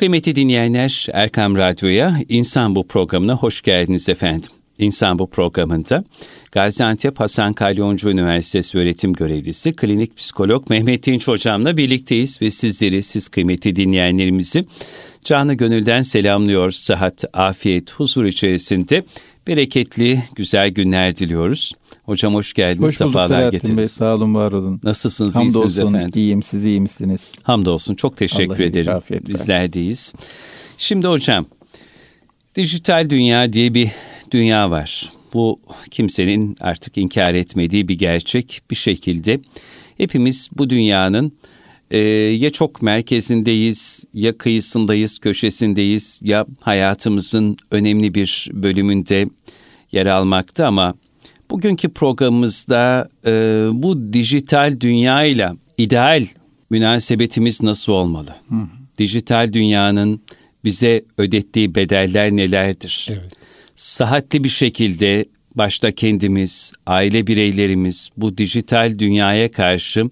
Kıymetli dinleyenler, Erkam Radyo'ya İnsan Bu programına hoş geldiniz efendim. İnsan Bu programında Gaziantep Hasan Kalyoncu Üniversitesi öğretim görevlisi klinik psikolog Mehmet Dinç hocamla birlikteyiz ve sizleri, siz kıymetli dinleyenlerimizi canı gönülden selamlıyor. Sıhhat, afiyet, huzur içerisinde bereketli, güzel günler diliyoruz. Hocam hoş geldiniz, hoş bulduk sefalar getirdiniz. Bey, sağ olun, var olun. Nasılsınız, Hamdolsun, iyisiniz efendim? iyiyim, siz iyi misiniz? Hamdolsun, çok teşekkür Allah ederim. Bizler deyiz. Şimdi hocam, dijital dünya diye bir dünya var. Bu kimsenin artık inkar etmediği bir gerçek bir şekilde. Hepimiz bu dünyanın e, ya çok merkezindeyiz, ya kıyısındayız, köşesindeyiz, ya hayatımızın önemli bir bölümünde yer almakta ama bugünkü programımızda e, bu dijital dünyayla ideal münasebetimiz nasıl olmalı? Hı hı. Dijital dünyanın bize ödettiği bedeller nelerdir? Evet. Sıhhatli bir şekilde başta kendimiz, aile bireylerimiz bu dijital dünyaya karşı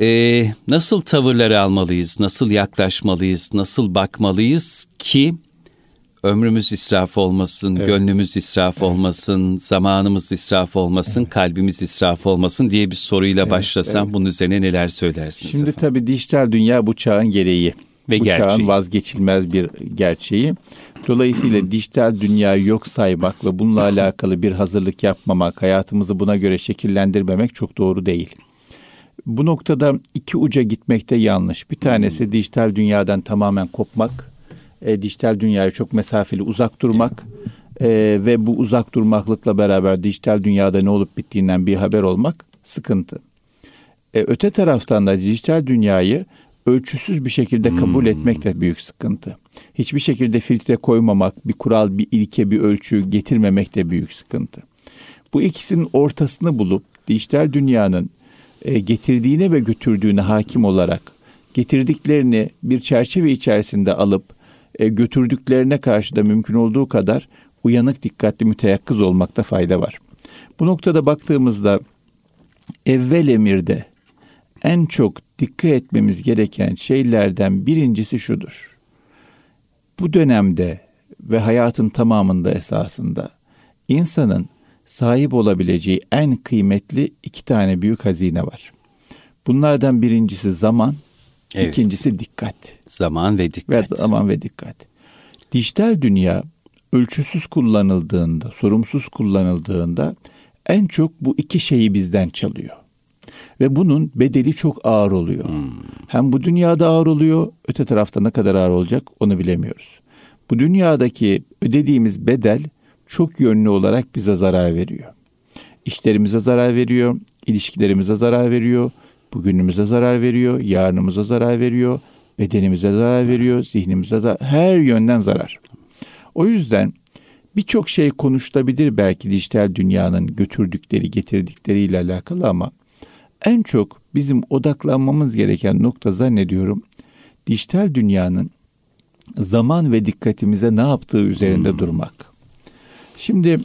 e, nasıl tavırları almalıyız, nasıl yaklaşmalıyız, nasıl bakmalıyız ki ömrümüz israf olmasın, evet. gönlümüz israf evet. olmasın, zamanımız israf olmasın, evet. kalbimiz israf olmasın diye bir soruyla evet, başlasam evet. bunun üzerine neler söylersiniz Şimdi efendim? tabii dijital dünya bu çağın gereği. Ve bu gerçeği. çağın vazgeçilmez bir gerçeği. Dolayısıyla dijital dünyayı yok saymak ve bununla alakalı bir hazırlık yapmamak, hayatımızı buna göre şekillendirmemek çok doğru değil. Bu noktada iki uca gitmekte yanlış. Bir tanesi hmm. dijital dünyadan tamamen kopmak, e, dijital dünyaya çok mesafeli uzak durmak e, ve bu uzak durmaklıkla beraber dijital dünyada ne olup bittiğinden bir haber olmak sıkıntı. E, öte taraftan da dijital dünyayı ölçüsüz bir şekilde kabul hmm. etmek de büyük sıkıntı. Hiçbir şekilde filtre koymamak, bir kural, bir ilke, bir ölçü getirmemek de büyük sıkıntı. Bu ikisinin ortasını bulup dijital dünyanın e, getirdiğine ve götürdüğüne hakim olarak getirdiklerini bir çerçeve içerisinde alıp e, götürdüklerine karşı da mümkün olduğu kadar uyanık, dikkatli, müteyakkız olmakta fayda var. Bu noktada baktığımızda evvel emirde en çok dikkat etmemiz gereken şeylerden birincisi şudur. Bu dönemde ve hayatın tamamında esasında insanın sahip olabileceği en kıymetli iki tane büyük hazine var. Bunlardan birincisi zaman, evet. ikincisi dikkat. Zaman ve dikkat. Ve zaman ve dikkat. Dijital dünya ölçüsüz kullanıldığında, sorumsuz kullanıldığında en çok bu iki şeyi bizden çalıyor. Ve bunun bedeli çok ağır oluyor. Hmm. Hem bu dünyada ağır oluyor, öte tarafta ne kadar ağır olacak onu bilemiyoruz. Bu dünyadaki ödediğimiz bedel çok yönlü olarak bize zarar veriyor. İşlerimize zarar veriyor, ilişkilerimize zarar veriyor, bugünümüze zarar veriyor, yarınımıza zarar veriyor, bedenimize zarar veriyor, zihnimize zarar, her yönden zarar. O yüzden birçok şey konuşulabilir belki dijital dünyanın götürdükleri, getirdikleriyle alakalı ama en çok bizim odaklanmamız gereken nokta zannediyorum dijital dünyanın zaman ve dikkatimize ne yaptığı üzerinde hmm. durmak. Şimdi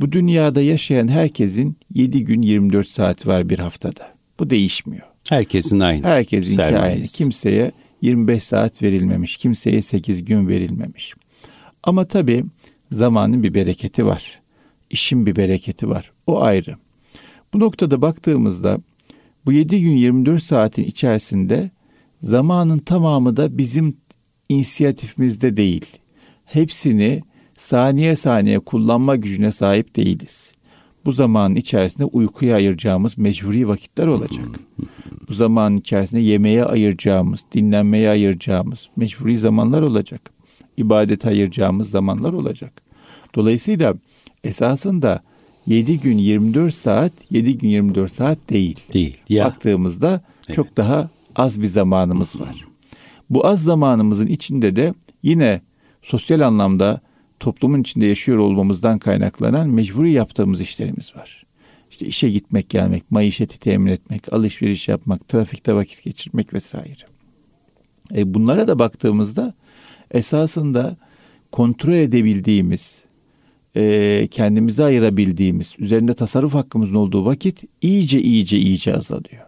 bu dünyada yaşayan herkesin 7 gün 24 saat var bir haftada. Bu değişmiyor. Herkesin aynı. Herkesin Sermayeyiz. aynı. Kimseye 25 saat verilmemiş, kimseye 8 gün verilmemiş. Ama tabii zamanın bir bereketi var. İşin bir bereketi var. O ayrı. Bu noktada baktığımızda bu 7 gün 24 saatin içerisinde zamanın tamamı da bizim inisiyatifimizde değil. Hepsini saniye saniye kullanma gücüne sahip değiliz. Bu zamanın içerisinde uykuya ayıracağımız mecburi vakitler olacak. Bu zamanın içerisinde yemeğe ayıracağımız, dinlenmeye ayıracağımız mecburi zamanlar olacak. İbadete ayıracağımız zamanlar olacak. Dolayısıyla esasında 7 gün 24 saat 7 gün 24 saat değil. Değil. Ya. Baktığımızda evet. çok daha az bir zamanımız var. Bu az zamanımızın içinde de yine sosyal anlamda toplumun içinde yaşıyor olmamızdan kaynaklanan mecburi yaptığımız işlerimiz var. İşte işe gitmek, gelmek, maişeti temin etmek, alışveriş yapmak, trafikte vakit geçirmek vesaire. E bunlara da baktığımızda esasında kontrol edebildiğimiz, e, kendimize ayırabildiğimiz, üzerinde tasarruf hakkımızın olduğu vakit iyice iyice iyice azalıyor.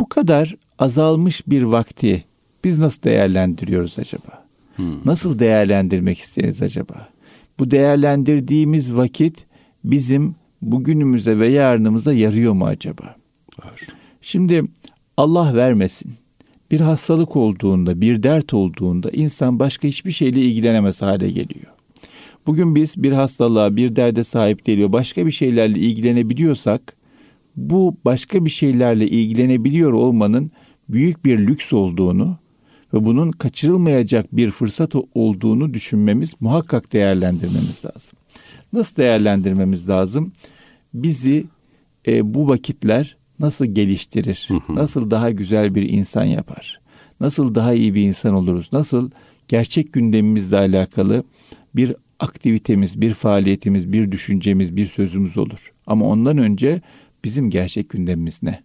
Bu kadar azalmış bir vakti Biz nasıl değerlendiriyoruz acaba? Hmm. Nasıl değerlendirmek isteriz acaba? Bu değerlendirdiğimiz vakit bizim bugünümüze ve yarınımıza yarıyor mu acaba? Var. Şimdi Allah vermesin. Bir hastalık olduğunda, bir dert olduğunda insan başka hiçbir şeyle ilgilenemez hale geliyor. Bugün biz bir hastalığa, bir derde sahip değil başka bir şeylerle ilgilenebiliyorsak bu başka bir şeylerle ilgilenebiliyor olmanın büyük bir lüks olduğunu ve bunun kaçırılmayacak bir fırsat olduğunu düşünmemiz, muhakkak değerlendirmemiz lazım. Nasıl değerlendirmemiz lazım? Bizi e, bu vakitler nasıl geliştirir? Nasıl daha güzel bir insan yapar? Nasıl daha iyi bir insan oluruz? Nasıl gerçek gündemimizle alakalı bir aktivitemiz, bir faaliyetimiz, bir düşüncemiz, bir sözümüz olur. Ama ondan önce bizim gerçek gündemimiz ne?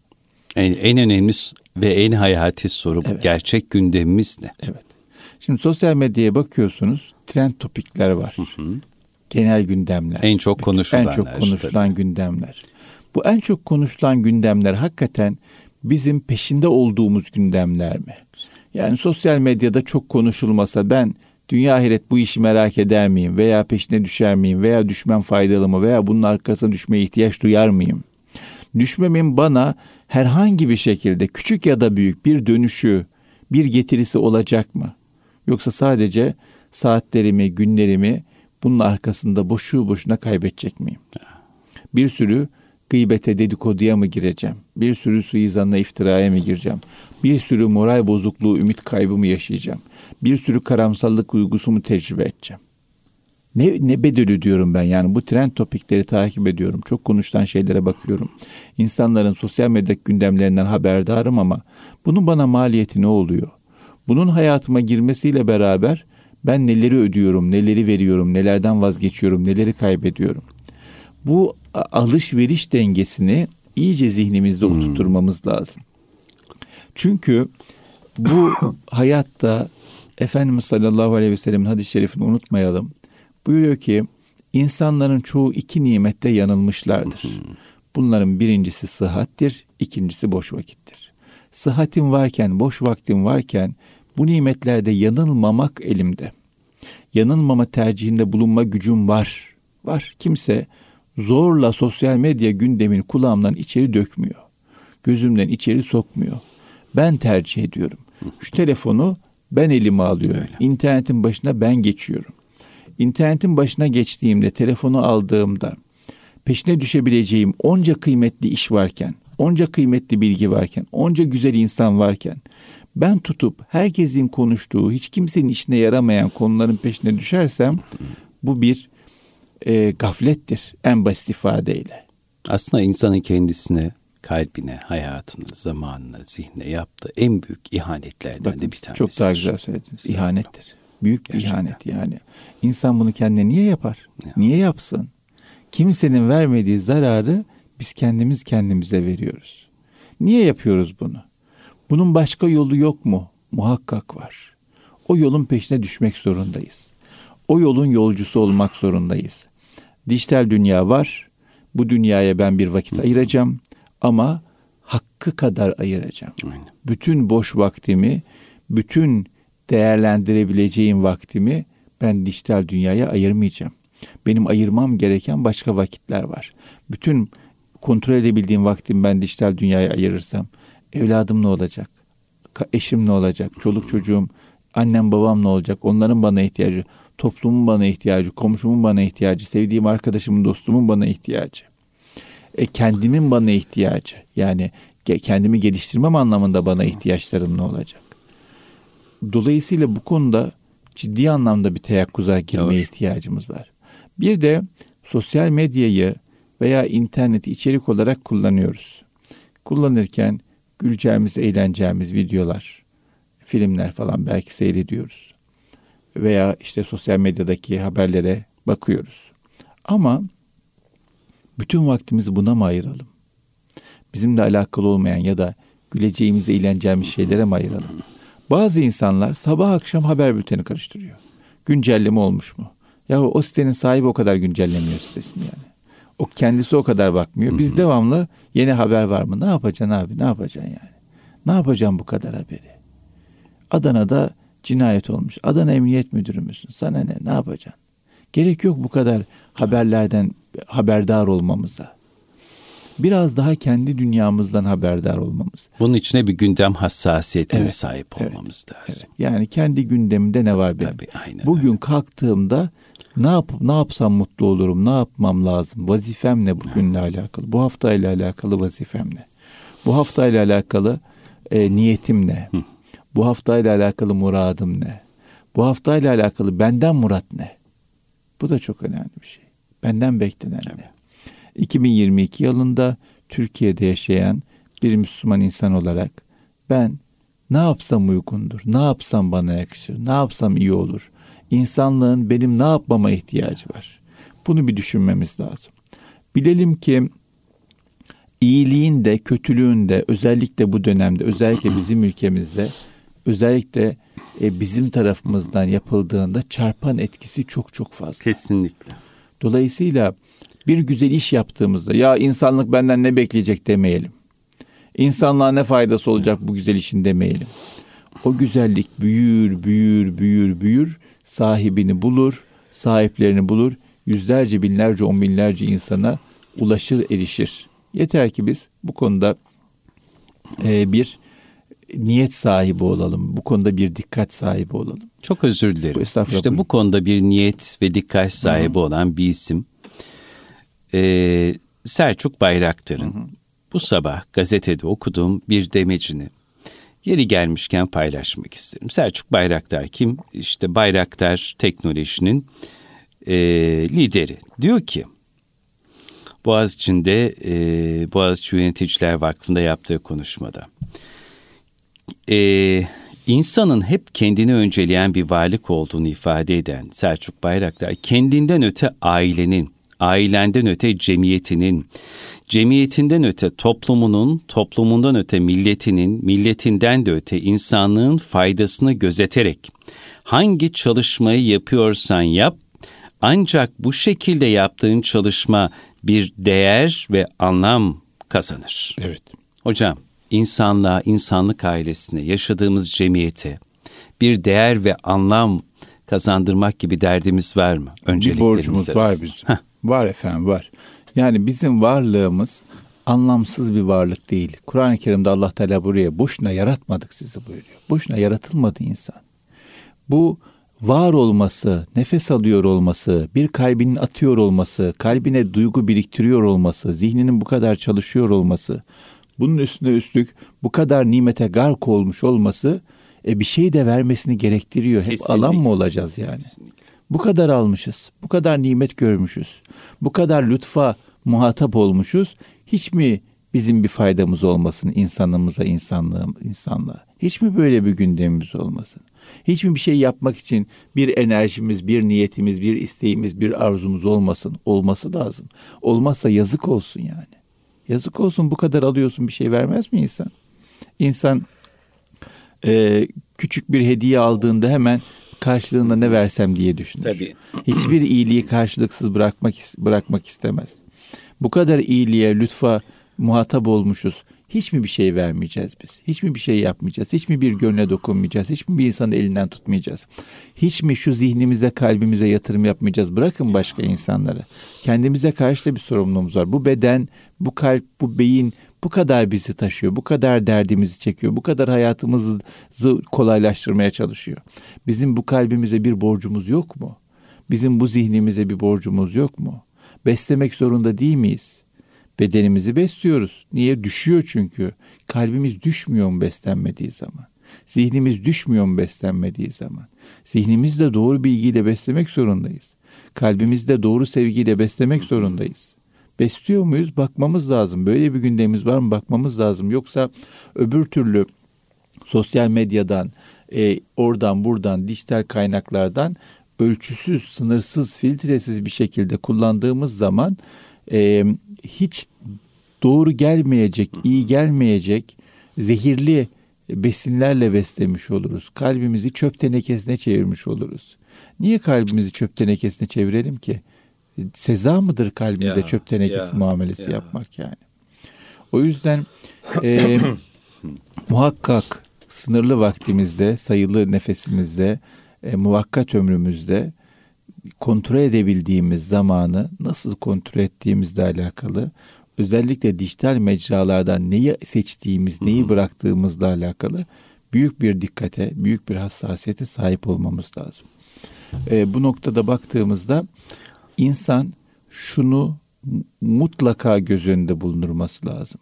En, en önemli ve en hayati soru bu. Evet. Gerçek gündemimiz ne? Evet. Şimdi sosyal medyaya bakıyorsunuz. Trend topikler var. Hı hı. Genel gündemler. En çok konuşulan. En çok konuşulan tabii. gündemler. Bu en çok konuşulan gündemler hakikaten bizim peşinde olduğumuz gündemler mi? Yani sosyal medyada çok konuşulmasa ben dünya ahiret bu işi merak eder miyim veya peşine düşer miyim veya düşmem faydalı mı veya bunun arkasına düşmeye ihtiyaç duyar mıyım? Düşmemin bana herhangi bir şekilde küçük ya da büyük bir dönüşü, bir getirisi olacak mı? Yoksa sadece saatlerimi, günlerimi bunun arkasında boşu boşuna kaybedecek miyim? Bir sürü gıybete, dedikoduya mı gireceğim? Bir sürü suizanla iftiraya mı gireceğim? Bir sürü moral bozukluğu, ümit kaybı mı yaşayacağım? Bir sürü karamsallık duygusu mu tecrübe edeceğim? Ne, ne bedeli diyorum ben yani bu trend topikleri takip ediyorum. Çok konuşulan şeylere bakıyorum. İnsanların sosyal medya gündemlerinden haberdarım ama bunun bana maliyeti ne oluyor? Bunun hayatıma girmesiyle beraber ben neleri ödüyorum, neleri veriyorum, nelerden vazgeçiyorum, neleri kaybediyorum. Bu alışveriş dengesini iyice zihnimizde hmm. oturtmamız lazım. Çünkü bu hayatta Efendimiz sallallahu aleyhi ve sellem'in hadis-i şerifini unutmayalım. Buyuruyor ki insanların çoğu iki nimette yanılmışlardır. Bunların birincisi sıhhattir, ikincisi boş vakittir. Sıhhatim varken, boş vaktim varken bu nimetlerde yanılmamak elimde. Yanılmama tercihinde bulunma gücüm var. Var. Kimse zorla sosyal medya gündemin kulağımdan içeri dökmüyor. Gözümden içeri sokmuyor. Ben tercih ediyorum. Şu telefonu ben elime alıyorum. Öyle. İnternetin başına ben geçiyorum. İnternetin başına geçtiğimde, telefonu aldığımda peşine düşebileceğim onca kıymetli iş varken, onca kıymetli bilgi varken, onca güzel insan varken ben tutup herkesin konuştuğu, hiç kimsenin işine yaramayan konuların peşine düşersem bu bir e, gaflettir en basit ifadeyle. Aslında insanın kendisine, kalbine, hayatına, zamanına, zihnine yaptığı en büyük ihanetlerden Bakın, de bir tanesi. Çok daha güzel söylediniz. İhanettir. Büyük bir Gerçekten. ihanet yani. İnsan bunu kendine niye yapar? Ya. Niye yapsın? Kimsenin vermediği zararı biz kendimiz kendimize veriyoruz. Niye yapıyoruz bunu? Bunun başka yolu yok mu? Muhakkak var. O yolun peşine düşmek zorundayız. O yolun yolcusu olmak zorundayız. Dijital dünya var. Bu dünyaya ben bir vakit ayıracağım ama hakkı kadar ayıracağım. Aynen. Bütün boş vaktimi, bütün değerlendirebileceğim vaktimi ben dijital dünyaya ayırmayacağım. Benim ayırmam gereken başka vakitler var. Bütün kontrol edebildiğim vaktimi ben dijital dünyaya ayırırsam evladım ne olacak? Eşim ne olacak? Çoluk çocuğum, annem babam ne olacak? Onların bana ihtiyacı, toplumun bana ihtiyacı, komşumun bana ihtiyacı, sevdiğim arkadaşımın, dostumun bana ihtiyacı. E, kendimin bana ihtiyacı. Yani kendimi geliştirmem anlamında bana ihtiyaçlarım ne olacak? Dolayısıyla bu konuda ciddi anlamda bir teyakkuza girmeye Doğru. ihtiyacımız var. Bir de sosyal medyayı veya interneti içerik olarak kullanıyoruz. Kullanırken güleceğimiz, eğleneceğimiz videolar, filmler falan belki seyrediyoruz. Veya işte sosyal medyadaki haberlere bakıyoruz. Ama bütün vaktimizi buna mı ayıralım? Bizimle alakalı olmayan ya da güleceğimiz, eğleneceğimiz şeylere mi ayıralım? Bazı insanlar sabah akşam haber bülteni karıştırıyor. Güncelleme olmuş mu? Ya o sitenin sahibi o kadar güncellemiyor sitesini yani. O kendisi o kadar bakmıyor. Biz devamlı yeni haber var mı? Ne yapacaksın abi? Ne yapacaksın yani? Ne yapacağım bu kadar haberi? Adana'da cinayet olmuş. Adana Emniyet Müdürü müsün? Sana ne? Ne yapacaksın? Gerek yok bu kadar haberlerden haberdar olmamıza. Biraz daha kendi dünyamızdan haberdar olmamız. Bunun içine bir gündem hassasiyetine evet, sahip olmamız evet, lazım. Evet. Yani kendi gündemimde ne var benim? Tabii, aynen Bugün öyle. kalktığımda ne yap ne yapsam mutlu olurum? Ne yapmam lazım? Vazifem ne bugünle alakalı? Bu haftayla alakalı vazifem ne? Bu haftayla alakalı e, niyetim ne? Hı. Bu haftayla alakalı muradım ne? Bu haftayla alakalı benden murat ne? Bu da çok önemli bir şey. Benden beklenen evet. ne? 2022 yılında Türkiye'de yaşayan bir Müslüman insan olarak ben ne yapsam uygundur, ne yapsam bana yakışır, ne yapsam iyi olur. İnsanlığın benim ne yapmama ihtiyacı var. Bunu bir düşünmemiz lazım. Bilelim ki iyiliğin de kötülüğün de özellikle bu dönemde özellikle bizim ülkemizde özellikle e, bizim tarafımızdan yapıldığında çarpan etkisi çok çok fazla. Kesinlikle. Dolayısıyla bir güzel iş yaptığımızda ya insanlık benden ne bekleyecek demeyelim. İnsanlığa ne faydası olacak bu güzel işin demeyelim. O güzellik büyür, büyür, büyür, büyür. Sahibini bulur, sahiplerini bulur. Yüzlerce, binlerce, on binlerce insana ulaşır, erişir. Yeter ki biz bu konuda e, bir niyet sahibi olalım. Bu konuda bir dikkat sahibi olalım. Çok özür dilerim. Bu işte bu konuda bir niyet ve dikkat sahibi Hı-hı. olan bir isim. Ee, Selçuk Bayraktar'ın bu sabah gazetede okuduğum bir demecini yeri gelmişken paylaşmak isterim. Selçuk Bayraktar kim? İşte Bayraktar teknolojinin e, lideri. Diyor ki Boğaziçi'nde e, Boğaziçi Yöneticiler Vakfı'nda yaptığı konuşmada e, insanın hep kendini önceleyen bir varlık olduğunu ifade eden Selçuk Bayraktar kendinden öte ailenin, ailenden öte cemiyetinin, cemiyetinden öte toplumunun, toplumundan öte milletinin, milletinden de öte insanlığın faydasını gözeterek hangi çalışmayı yapıyorsan yap, ancak bu şekilde yaptığın çalışma bir değer ve anlam kazanır. Evet. Hocam, insanlığa, insanlık ailesine, yaşadığımız cemiyete bir değer ve anlam kazandırmak gibi derdimiz var mı? Bir borcumuz arasında. var bizim. Heh. Var efendim var. Yani bizim varlığımız anlamsız bir varlık değil. Kur'an-ı Kerim'de Allah Teala buraya boşuna yaratmadık sizi buyuruyor. Boşuna yaratılmadı insan. Bu var olması, nefes alıyor olması, bir kalbinin atıyor olması, kalbine duygu biriktiriyor olması, zihninin bu kadar çalışıyor olması, bunun üstüne üstlük bu kadar nimete gark olmuş olması e, bir şey de vermesini gerektiriyor. Hep Kesinlikle. alan mı olacağız yani? Kesinlikle. Bu kadar almışız. Bu kadar nimet görmüşüz. Bu kadar lütfa muhatap olmuşuz. Hiç mi bizim bir faydamız olmasın insanımıza, insanlığa, insanlığa? Hiç mi böyle bir gündemimiz olmasın? Hiç mi bir şey yapmak için bir enerjimiz, bir niyetimiz, bir isteğimiz, bir arzumuz olmasın? Olması lazım. Olmazsa yazık olsun yani. Yazık olsun bu kadar alıyorsun bir şey vermez mi insan? İnsan e, küçük bir hediye aldığında hemen karşılığında ne versem diye düşünür. Tabii. Hiçbir iyiliği karşılıksız bırakmak bırakmak istemez. Bu kadar iyiliğe, lütfa muhatap olmuşuz. Hiç mi bir şey vermeyeceğiz biz? Hiç mi bir şey yapmayacağız? Hiç mi bir gönle dokunmayacağız? Hiç mi bir insanın elinden tutmayacağız? Hiç mi şu zihnimize, kalbimize yatırım yapmayacağız? Bırakın başka insanları. Kendimize karşı da bir sorumluluğumuz var. Bu beden, bu kalp, bu beyin bu kadar bizi taşıyor. Bu kadar derdimizi çekiyor. Bu kadar hayatımızı kolaylaştırmaya çalışıyor. Bizim bu kalbimize bir borcumuz yok mu? Bizim bu zihnimize bir borcumuz yok mu? Beslemek zorunda değil miyiz? Bedenimizi besliyoruz. Niye? Düşüyor çünkü. Kalbimiz düşmüyor mu beslenmediği zaman? Zihnimiz düşmüyor mu beslenmediği zaman? Zihnimizi de doğru bilgiyle beslemek zorundayız. Kalbimizi de doğru sevgiyle beslemek zorundayız. Besliyor muyuz? Bakmamız lazım. Böyle bir gündemimiz var mı? Bakmamız lazım. Yoksa öbür türlü sosyal medyadan, e, oradan buradan, dijital kaynaklardan ölçüsüz, sınırsız, filtresiz bir şekilde kullandığımız zaman e, hiç doğru gelmeyecek, iyi gelmeyecek zehirli besinlerle beslemiş oluruz. Kalbimizi çöp tenekesine çevirmiş oluruz. Niye kalbimizi çöp tenekesine çevirelim ki? Seza mıdır kalbimize ya, çöp tenekesi ya, muamelesi ya. yapmak yani? O yüzden e, muhakkak sınırlı vaktimizde, sayılı nefesimizde, e, muvakkat ömrümüzde kontrol edebildiğimiz zamanı nasıl kontrol ettiğimizle alakalı özellikle dijital mecralardan neyi seçtiğimiz, neyi bıraktığımızla alakalı büyük bir dikkate, büyük bir hassasiyete sahip olmamız lazım. E, bu noktada baktığımızda insan şunu mutlaka göz önünde bulundurması lazım.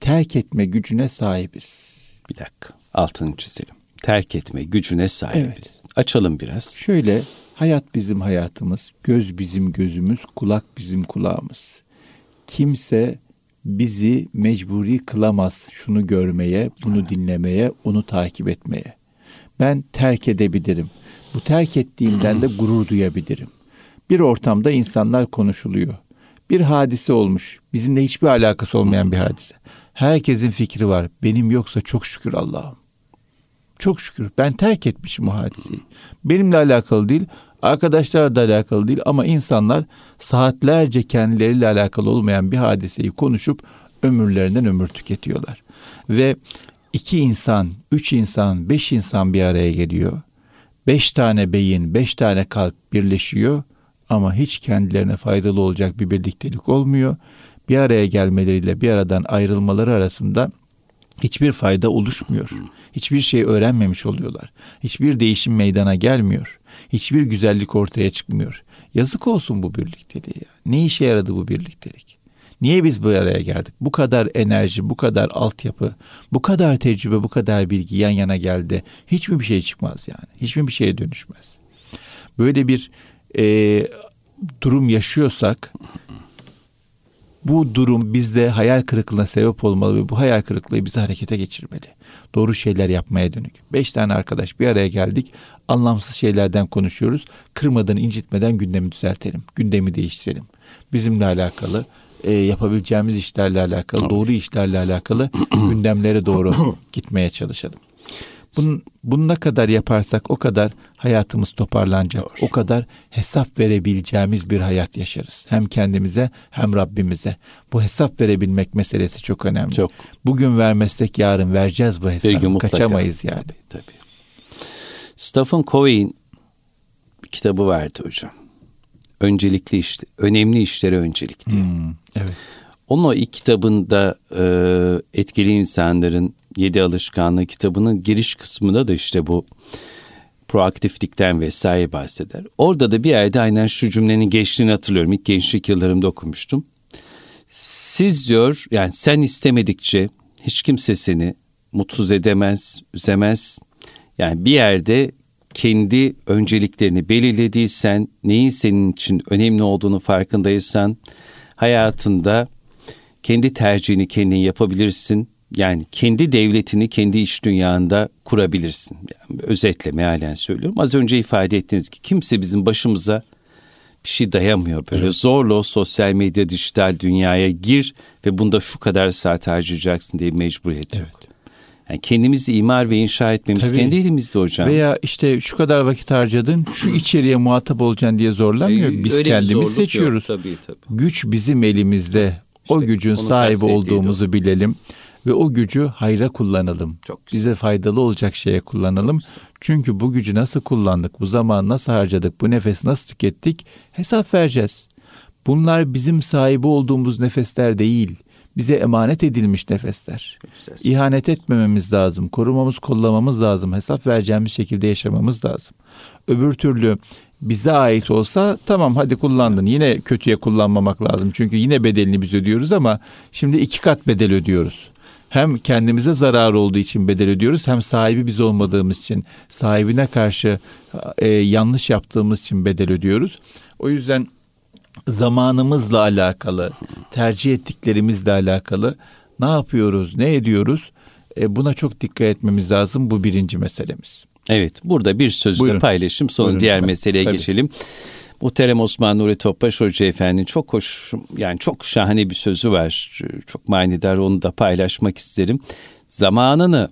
Terk etme gücüne sahibiz. Bir dakika altını çizelim. Terk etme gücüne sahibiz. Evet. Açalım biraz. Şöyle hayat bizim hayatımız, göz bizim gözümüz, kulak bizim kulağımız. Kimse bizi mecburi kılamaz şunu görmeye, bunu dinlemeye, onu takip etmeye. Ben terk edebilirim. Bu terk ettiğimden de gurur duyabilirim. Bir ortamda insanlar konuşuluyor. Bir hadise olmuş. Bizimle hiçbir alakası olmayan bir hadise. Herkesin fikri var. Benim yoksa çok şükür Allah'ım. Çok şükür ben terk etmişim o hadiseyi. Benimle alakalı değil, arkadaşlarla da alakalı değil ama insanlar saatlerce kendileriyle alakalı olmayan bir hadiseyi konuşup ömürlerinden ömür tüketiyorlar. Ve iki insan, üç insan, beş insan bir araya geliyor. Beş tane beyin, beş tane kalp birleşiyor ama hiç kendilerine faydalı olacak bir birliktelik olmuyor. Bir araya gelmeleriyle bir aradan ayrılmaları arasında hiçbir fayda oluşmuyor. Hiçbir şey öğrenmemiş oluyorlar. Hiçbir değişim meydana gelmiyor. Hiçbir güzellik ortaya çıkmıyor. Yazık olsun bu birlikteliğe. Ne işe yaradı bu birliktelik? Niye biz bu araya geldik? Bu kadar enerji, bu kadar altyapı, bu kadar tecrübe, bu kadar bilgi yan yana geldi. Hiç mi bir şey çıkmaz yani? Hiç mi bir şeye dönüşmez? Böyle bir e, durum yaşıyorsak bu durum bizde hayal kırıklığına sebep olmalı ve bu hayal kırıklığı bizi harekete geçirmeli. Doğru şeyler yapmaya dönük. Beş tane arkadaş bir araya geldik. Anlamsız şeylerden konuşuyoruz. Kırmadan, incitmeden gündemi düzeltelim. Gündemi değiştirelim. Bizimle alakalı, e, yapabileceğimiz işlerle alakalı, doğru işlerle alakalı gündemlere doğru gitmeye çalışalım. Bunun, bunu ne kadar yaparsak o kadar hayatımız toparlanacak. Doğru. O kadar hesap verebileceğimiz bir hayat yaşarız. Hem kendimize hem Rabbimize. Bu hesap verebilmek meselesi çok önemli. Çok. Bugün vermezsek yarın vereceğiz bu hesabı. Bir gün mutlaka. Kaçamayız yani. Tabii, tabii. Stephen Covey'in kitabı verdi hocam. Öncelikli işte, önemli işlere öncelik diye. Hmm, evet. Onun o ilk kitabında e, etkili insanların Yedi Alışkanlığı kitabının giriş kısmında da işte bu proaktiflikten vesaire bahseder. Orada da bir yerde aynen şu cümlenin geçtiğini hatırlıyorum. İlk gençlik yıllarımda okumuştum. Siz diyor yani sen istemedikçe hiç kimse seni mutsuz edemez, üzemez. Yani bir yerde kendi önceliklerini belirlediysen, neyin senin için önemli olduğunu farkındaysan hayatında kendi tercihini kendin yapabilirsin yani kendi devletini kendi iş dünyanda kurabilirsin. Yani özetle mealen söylüyorum. Az önce ifade ettiğiniz gibi kimse bizim başımıza bir şey dayamıyor. Böyle evet. zorla o sosyal medya, dijital dünyaya gir ve bunda şu kadar saat harcayacaksın diye mecburiyet evet. yok. Yani kendimizi imar ve inşa etmemiz tabii. kendi elimizde hocam. Veya işte şu kadar vakit harcadın, şu içeriye muhatap olacaksın diye zorlamıyor. Biz Öyle kendimiz seçiyoruz. Yok, tabii, tabii. Güç bizim elimizde. İşte o gücün sahibi olduğumuzu bilelim ve o gücü hayra kullanalım. Çok güzel. Bize faydalı olacak şeye kullanalım. Çünkü bu gücü nasıl kullandık, bu zaman nasıl harcadık, bu nefesi nasıl tükettik hesap vereceğiz. Bunlar bizim sahibi olduğumuz nefesler değil. Bize emanet edilmiş nefesler. İhanet etmememiz lazım. Korumamız, kollamamız lazım. Hesap vereceğimiz şekilde yaşamamız lazım. Öbür türlü bize ait olsa tamam hadi kullandın. Yine kötüye kullanmamak lazım. Çünkü yine bedelini biz ödüyoruz ama şimdi iki kat bedel ödüyoruz hem kendimize zarar olduğu için bedel ödüyoruz hem sahibi biz olmadığımız için sahibine karşı e, yanlış yaptığımız için bedel ödüyoruz. O yüzden zamanımızla alakalı, tercih ettiklerimizle alakalı ne yapıyoruz, ne ediyoruz? E, buna çok dikkat etmemiz lazım. Bu birinci meselemiz. Evet, burada bir sözle paylaşım. Sonra Buyurun. diğer meseleye Tabii. geçelim. Muhterem Osman Nuri Topbaş Hoca Efendi'nin çok hoş yani çok şahane bir sözü var. Çok manidar onu da paylaşmak isterim. Zamanını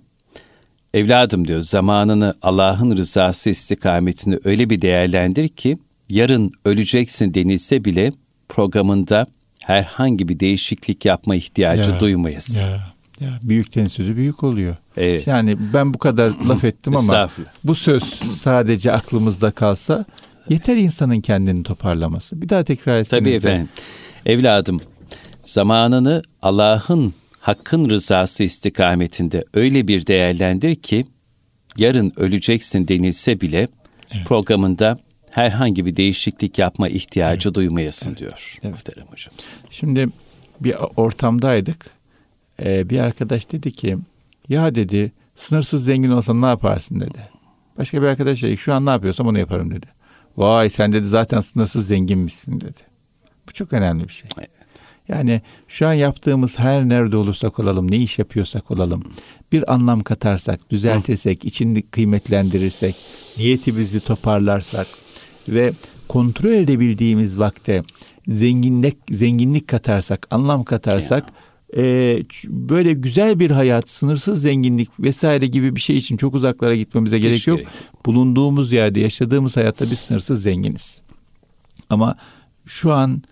evladım diyor zamanını Allah'ın rızası istikametinde öyle bir değerlendir ki yarın öleceksin denilse bile programında herhangi bir değişiklik yapma ihtiyacı ya, duymayasın. Ya, ya. Büyükten sözü büyük oluyor. Evet. Yani ben bu kadar laf ettim ama bu söz sadece aklımızda kalsa yeter insanın kendini toparlaması. Bir daha tekrar etseniz Tabii efendim. Evladım zamanını Allah'ın hakkın rızası istikametinde öyle bir değerlendir ki yarın öleceksin denilse bile evet. programında herhangi bir değişiklik yapma ihtiyacı evet. duymayasın evet. diyor evet. muhterem hocamız. Şimdi bir ortamdaydık. Ee, bir arkadaş dedi ki ya dedi sınırsız zengin olsan ne yaparsın dedi. Başka bir arkadaş dedi şu an ne yapıyorsam onu yaparım dedi. Vay sen dedi zaten sınırsız zenginmişsin dedi. Bu çok önemli bir şey. Evet. Yani şu an yaptığımız her nerede olursak olalım, ne iş yapıyorsak olalım, bir anlam katarsak, düzeltirsek, içini kıymetlendirirsek, niyetimizi toparlarsak ve kontrol edebildiğimiz vakte zenginlik zenginlik katarsak, anlam katarsak e, böyle güzel bir hayat, sınırsız zenginlik vesaire gibi bir şey için çok uzaklara gitmemize gerek Hiç yok. Gerek. Bulunduğumuz yerde, yaşadığımız hayatta biz sınırsız zenginiz. Ama şu an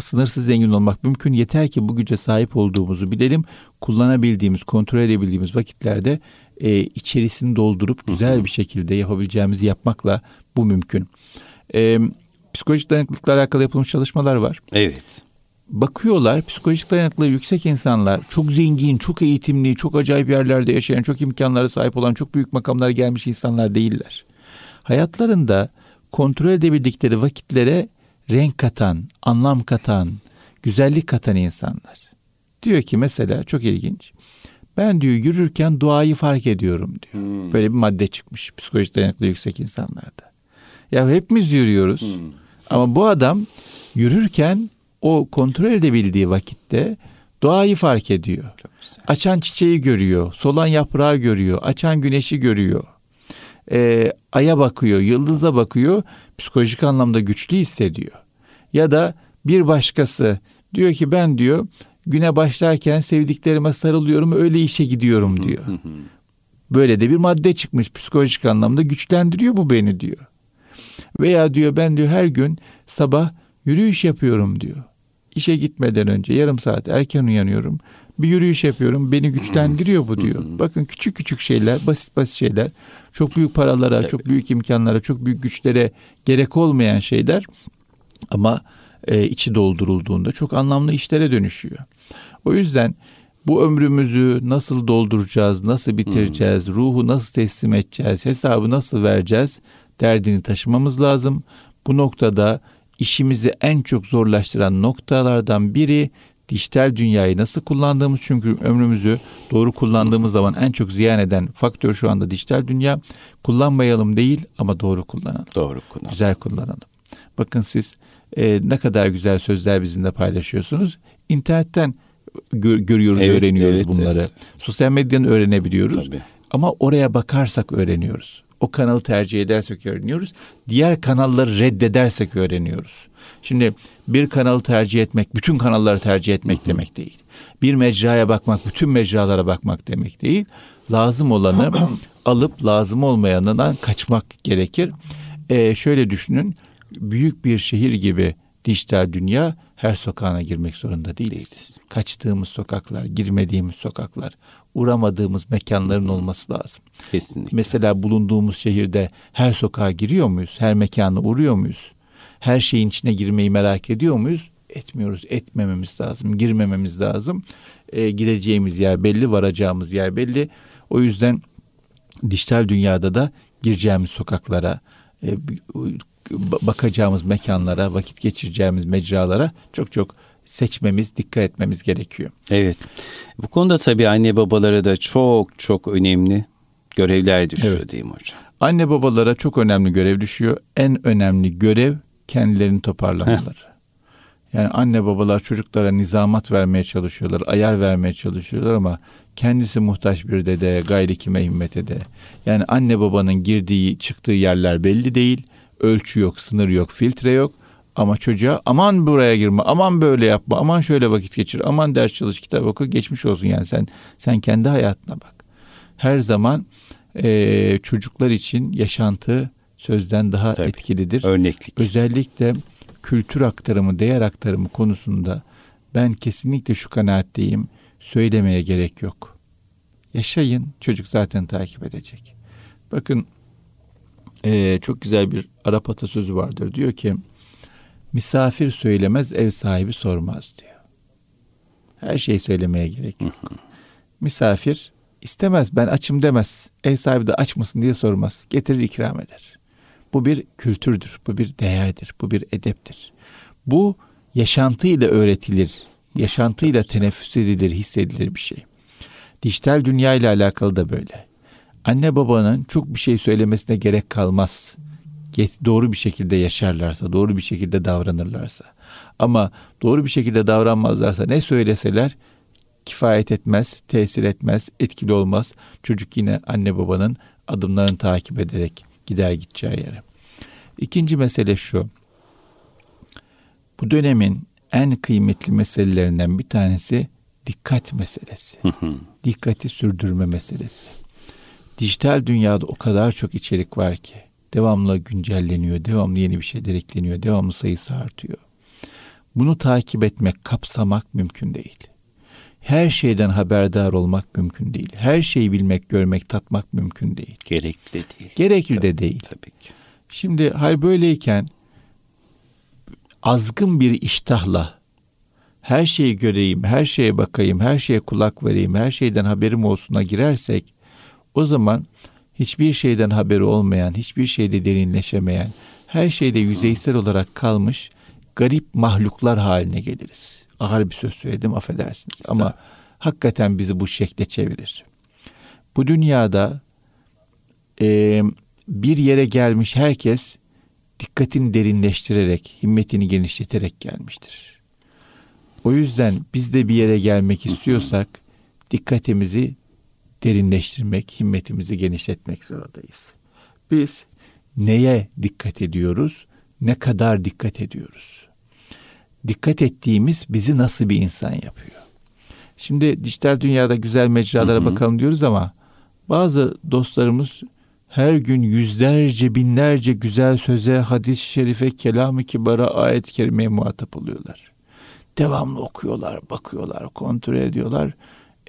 sınırsız zengin olmak mümkün. Yeter ki bu güce sahip olduğumuzu bilelim. Kullanabildiğimiz, kontrol edebildiğimiz vakitlerde e, içerisini doldurup güzel bir şekilde yapabileceğimizi yapmakla bu mümkün. E, psikolojik dayanıklılıkla alakalı yapılmış çalışmalar var. Evet. Bakıyorlar psikolojik dayanıklılığı yüksek insanlar çok zengin, çok eğitimli, çok acayip yerlerde yaşayan, çok imkanlara sahip olan, çok büyük makamlara gelmiş insanlar değiller. Hayatlarında kontrol edebildikleri vakitlere renk katan, anlam katan, güzellik katan insanlar. Diyor ki mesela çok ilginç. Ben diyor yürürken duayı fark ediyorum diyor. Hmm. Böyle bir madde çıkmış psikolojik dayanıklı yüksek insanlarda. Ya hepimiz yürüyoruz. Hmm. Ama bu adam yürürken o kontrol edebildiği vakitte doğayı fark ediyor. Açan çiçeği görüyor, solan yaprağı görüyor, açan güneşi görüyor. Ee, aya bakıyor, yıldıza bakıyor, psikolojik anlamda güçlü hissediyor. Ya da bir başkası diyor ki ben diyor güne başlarken sevdiklerime sarılıyorum öyle işe gidiyorum diyor. Böyle de bir madde çıkmış psikolojik anlamda güçlendiriyor bu beni diyor. Veya diyor ben diyor her gün sabah yürüyüş yapıyorum diyor. İşe gitmeden önce yarım saat erken uyanıyorum. Bir yürüyüş yapıyorum. Beni güçlendiriyor bu diyor. Bakın küçük küçük şeyler, basit basit şeyler. Çok büyük paralara, çok büyük imkanlara, çok büyük güçlere gerek olmayan şeyler. Ama e, içi doldurulduğunda çok anlamlı işlere dönüşüyor. O yüzden bu ömrümüzü nasıl dolduracağız, nasıl bitireceğiz, hmm. ruhu nasıl teslim edeceğiz, hesabı nasıl vereceğiz derdini taşımamız lazım. Bu noktada işimizi en çok zorlaştıran noktalardan biri dijital dünyayı nasıl kullandığımız çünkü ömrümüzü doğru kullandığımız zaman en çok ziyan eden faktör şu anda dijital dünya. Kullanmayalım değil ama doğru kullanalım. Doğru kullanalım. Güzel kullanalım. Bakın siz e, ne kadar güzel sözler bizimle paylaşıyorsunuz. İnternetten gör, görüyoruz, evet, öğreniyoruz evet, bunları. Evet. Sosyal medyanın öğrenebiliyoruz. Tabii. Ama oraya bakarsak öğreniyoruz. O kanalı tercih edersek öğreniyoruz. Diğer kanalları reddedersek öğreniyoruz. Şimdi bir kanalı tercih etmek, bütün kanalları tercih etmek demek değil. Bir mecraya bakmak, bütün mecralara bakmak demek değil. Lazım olanı alıp lazım olmayanından kaçmak gerekir. Ee, şöyle düşünün, büyük bir şehir gibi dijital dünya her sokağına girmek zorunda değiliz. değiliz. Kaçtığımız sokaklar, girmediğimiz sokaklar, uğramadığımız mekanların olması lazım. Kesinlikle. Mesela bulunduğumuz şehirde her sokağa giriyor muyuz? Her mekana uğruyor muyuz? Her şeyin içine girmeyi merak ediyor muyuz? Etmiyoruz. Etmememiz lazım. Girmememiz lazım. E, gideceğimiz yer belli, varacağımız yer belli. O yüzden dijital dünyada da gireceğimiz sokaklara, e, bakacağımız mekanlara, vakit geçireceğimiz mecralara çok çok seçmemiz, dikkat etmemiz gerekiyor. Evet. Bu konuda tabii anne babalara da çok çok önemli görevler düşüyor evet. mi hocam? Anne babalara çok önemli görev düşüyor. En önemli görev kendilerini toparlamaları. Yani anne babalar çocuklara nizamat vermeye çalışıyorlar, ayar vermeye çalışıyorlar ama kendisi muhtaç bir dede, gayri kime himmet ede. Yani anne babanın girdiği, çıktığı yerler belli değil ölçü yok, sınır yok, filtre yok. Ama çocuğa aman buraya girme, aman böyle yapma, aman şöyle vakit geçir, aman ders çalış, kitap oku, geçmiş olsun yani sen sen kendi hayatına bak. Her zaman e, çocuklar için yaşantı sözden daha Tabii, etkilidir. Örneklik. Özellikle kültür aktarımı, değer aktarımı konusunda ben kesinlikle şu kanaatteyim. Söylemeye gerek yok. Yaşayın çocuk zaten takip edecek. Bakın e, çok güzel bir Arap atasözü vardır. Diyor ki misafir söylemez ev sahibi sormaz diyor. Her şeyi söylemeye gerek yok. Misafir istemez ben açım demez. Ev sahibi de aç mısın diye sormaz. Getirir ikram eder. Bu bir kültürdür, bu bir değerdir, bu bir edeptir. Bu yaşantıyla öğretilir, yaşantıyla teneffüs edilir, hissedilir bir şey. Dijital dünya ile alakalı da böyle. Anne babanın çok bir şey söylemesine gerek kalmaz. Doğru bir şekilde yaşarlarsa, doğru bir şekilde davranırlarsa. Ama doğru bir şekilde davranmazlarsa ne söyleseler kifayet etmez, tesir etmez, etkili olmaz. Çocuk yine anne babanın adımlarını takip ederek gider gideceği yere. İkinci mesele şu. Bu dönemin en kıymetli meselelerinden bir tanesi dikkat meselesi. Dikkati sürdürme meselesi. Dijital dünyada o kadar çok içerik var ki devamlı güncelleniyor, devamlı yeni bir şeyler ekleniyor, devamlı sayısı artıyor. Bunu takip etmek, kapsamak mümkün değil. Her şeyden haberdar olmak mümkün değil. Her şeyi bilmek, görmek, tatmak mümkün değil. Gerekli de değil. Gerekli tabii, de değil. Tabii ki. Şimdi hal böyleyken azgın bir iştahla her şeyi göreyim, her şeye bakayım, her şeye kulak vereyim, her şeyden haberim olsuna girersek o zaman hiçbir şeyden haberi olmayan, hiçbir şeyde derinleşemeyen, her şeyde yüzeysel olarak kalmış garip mahluklar haline geliriz. Ağır bir söz söyledim affedersiniz ama hakikaten bizi bu şekle çevirir. Bu dünyada e, bir yere gelmiş herkes dikkatini derinleştirerek, himmetini genişleterek gelmiştir. O yüzden biz de bir yere gelmek istiyorsak dikkatimizi derinleştirmek, himmetimizi genişletmek zorundayız. Biz neye dikkat ediyoruz? Ne kadar dikkat ediyoruz? Dikkat ettiğimiz bizi nasıl bir insan yapıyor? Şimdi dijital dünyada güzel mecralara hı hı. bakalım diyoruz ama bazı dostlarımız her gün yüzlerce binlerce güzel söze, hadis-i şerife, kelam-ı kibara, ayet-i kerimeye muhatap oluyorlar. Devamlı okuyorlar, bakıyorlar, kontrol ediyorlar,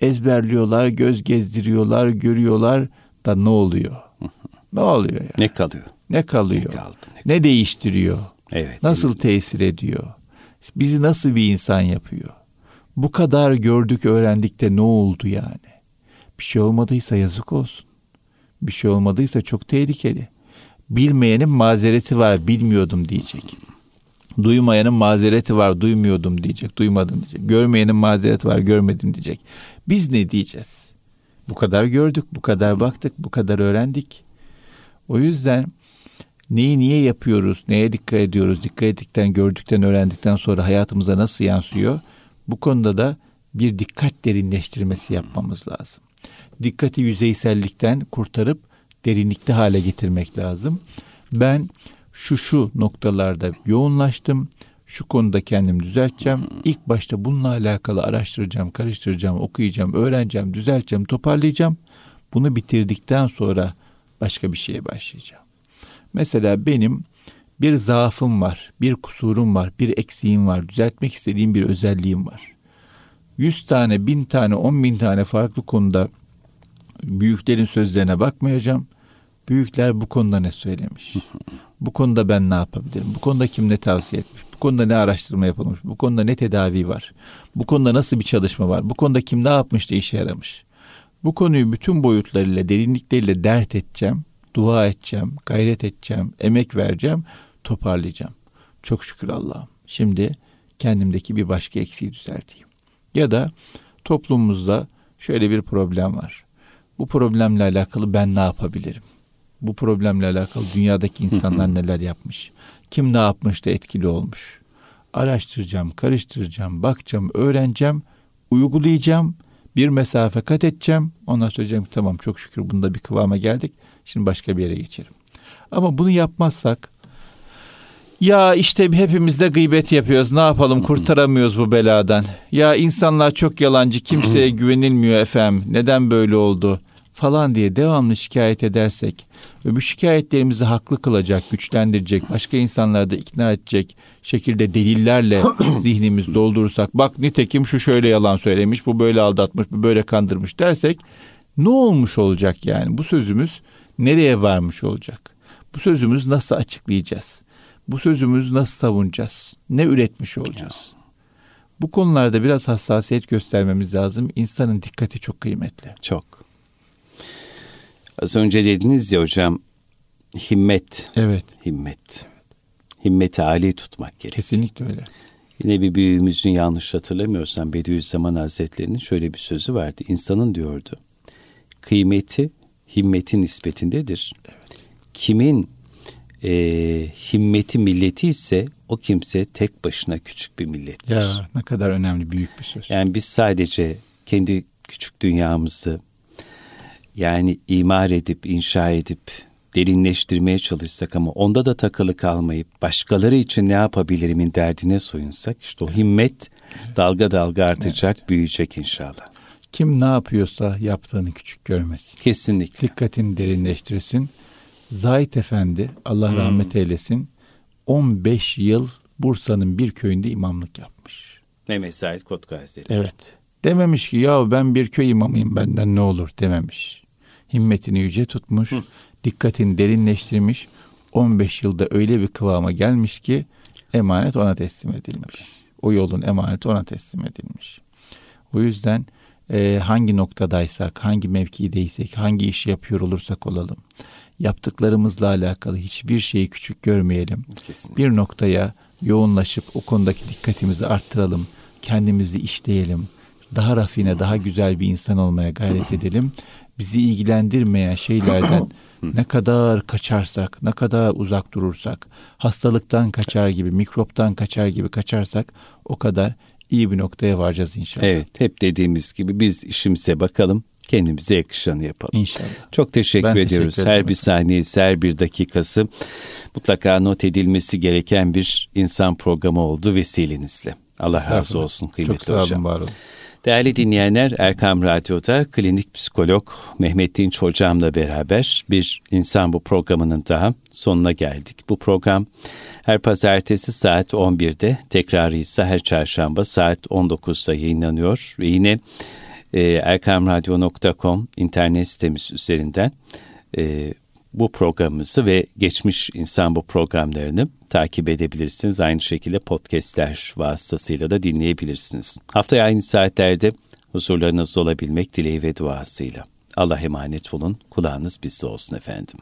ezberliyorlar, göz gezdiriyorlar, görüyorlar da ne oluyor? ne oluyor yani? Ne kalıyor? Ne kalıyor? Ne, kaldı, ne, ne değiştiriyor? Evet. Nasıl tesir ediyor? Bizi nasıl bir insan yapıyor? Bu kadar gördük, öğrendik de ne oldu yani? Bir şey olmadıysa yazık olsun bir şey olmadıysa çok tehlikeli. Bilmeyenin mazereti var, bilmiyordum diyecek. Duymayanın mazereti var, duymuyordum diyecek, duymadım diyecek. Görmeyenin mazereti var, görmedim diyecek. Biz ne diyeceğiz? Bu kadar gördük, bu kadar baktık, bu kadar öğrendik. O yüzden neyi niye yapıyoruz, neye dikkat ediyoruz, dikkat ettikten, gördükten, öğrendikten sonra hayatımıza nasıl yansıyor? Bu konuda da bir dikkat derinleştirmesi yapmamız lazım dikkati yüzeysellikten kurtarıp derinlikli hale getirmek lazım. Ben şu şu noktalarda yoğunlaştım. Şu konuda kendim düzelteceğim. İlk başta bununla alakalı araştıracağım, karıştıracağım, okuyacağım, öğreneceğim, düzelteceğim, toparlayacağım. Bunu bitirdikten sonra başka bir şeye başlayacağım. Mesela benim bir zaafım var, bir kusurum var, bir eksiğim var, düzeltmek istediğim bir özelliğim var. Yüz tane, bin tane, on bin tane farklı konuda büyüklerin sözlerine bakmayacağım. Büyükler bu konuda ne söylemiş? Bu konuda ben ne yapabilirim? Bu konuda kim ne tavsiye etmiş? Bu konuda ne araştırma yapılmış? Bu konuda ne tedavi var? Bu konuda nasıl bir çalışma var? Bu konuda kim ne yapmış da işe yaramış? Bu konuyu bütün boyutlarıyla, derinlikleriyle dert edeceğim, dua edeceğim, gayret edeceğim, emek vereceğim, toparlayacağım. Çok şükür Allah'ım. Şimdi kendimdeki bir başka eksiği düzelteyim. Ya da toplumumuzda şöyle bir problem var. Bu problemle alakalı ben ne yapabilirim? Bu problemle alakalı dünyadaki insanlar neler yapmış? Kim ne yapmış da etkili olmuş? Araştıracağım, karıştıracağım, bakacağım, öğreneceğim, uygulayacağım, bir mesafe kat edeceğim. Ondan sonra diyeceğim tamam çok şükür bunda bir kıvama geldik. Şimdi başka bir yere geçerim. Ama bunu yapmazsak ya işte hepimiz de gıybet yapıyoruz. Ne yapalım kurtaramıyoruz bu beladan. Ya insanlar çok yalancı kimseye güvenilmiyor efendim. Neden böyle oldu? Falan diye devamlı şikayet edersek ve bu şikayetlerimizi haklı kılacak, güçlendirecek, başka insanları da ikna edecek şekilde delillerle zihnimiz doldurursak bak nitekim şu şöyle yalan söylemiş, bu böyle aldatmış, bu böyle kandırmış dersek Ne olmuş olacak yani? Bu sözümüz nereye varmış olacak? Bu sözümüz nasıl açıklayacağız? Bu sözümüz nasıl savunacağız? Ne üretmiş olacağız? Bu konularda biraz hassasiyet göstermemiz lazım. İnsanın dikkati çok kıymetli. Çok. Az önce dediniz ya hocam himmet. Evet. Himmet. Himmeti âli tutmak gerek. Kesinlikle öyle. Yine bir büyüğümüzün yanlış hatırlamıyorsam Bediüzzaman Hazretleri'nin şöyle bir sözü vardı. İnsanın diyordu. Kıymeti himmetin nispetindedir. Evet. Kimin e, himmeti milleti ise o kimse tek başına küçük bir millettir. Ya ne kadar önemli büyük bir söz. Yani biz sadece kendi küçük dünyamızı yani imar edip inşa edip derinleştirmeye çalışsak ama onda da takılı kalmayıp başkaları için ne yapabilirimin derdine soyunsak işte o himmet dalga dalga artacak, evet. büyüyecek inşallah. Kim ne yapıyorsa yaptığını küçük görmesin. Kesinlikle. Dikkatini derinleştirsin. Zahit Efendi Allah hmm. rahmet eylesin 15 yıl Bursa'nın bir köyünde imamlık yapmış. Mehmet Said Kotka Hazretleri. Evet. Dememiş ki ya ben bir köy imamıyım benden ne olur dememiş. Himmetini yüce tutmuş. Hı dikkatini derinleştirmiş. 15 yılda öyle bir kıvama gelmiş ki emanet ona teslim edilmiş. O yolun emaneti ona teslim edilmiş. O yüzden e, hangi noktadaysak, hangi mevkideysek, hangi işi yapıyor olursak olalım, yaptıklarımızla alakalı hiçbir şeyi küçük görmeyelim. Kesinlikle. Bir noktaya yoğunlaşıp o konudaki dikkatimizi arttıralım, kendimizi işleyelim, daha rafine, daha güzel bir insan olmaya gayret edelim. Bizi ilgilendirmeyen şeylerden ne kadar kaçarsak, ne kadar uzak durursak, hastalıktan kaçar gibi, mikroptan kaçar gibi kaçarsak o kadar iyi bir noktaya varacağız inşallah. Evet, hep dediğimiz gibi biz işimize bakalım, kendimize yakışanı yapalım. İnşallah. Çok teşekkür ben ediyoruz. Teşekkür her bir saniyesi, her bir dakikası mutlaka not edilmesi gereken bir insan programı oldu vesilenizle. Allah razı olsun kıymetli Çok sağ olun, var olun. Değerli dinleyenler Erkam Radyo'da klinik psikolog Mehmet Dinç hocamla beraber bir insan bu programının daha sonuna geldik. Bu program her pazartesi saat 11'de tekrarı ise her çarşamba saat 19'da yayınlanıyor ve yine e, erkamradyo.com internet sitemiz üzerinden e, bu programımızı ve geçmiş insan bu programlarını takip edebilirsiniz. Aynı şekilde podcastler vasıtasıyla da dinleyebilirsiniz. Haftaya aynı saatlerde huzurlarınızda olabilmek dileği ve duasıyla. Allah emanet olun. Kulağınız bizde olsun efendim.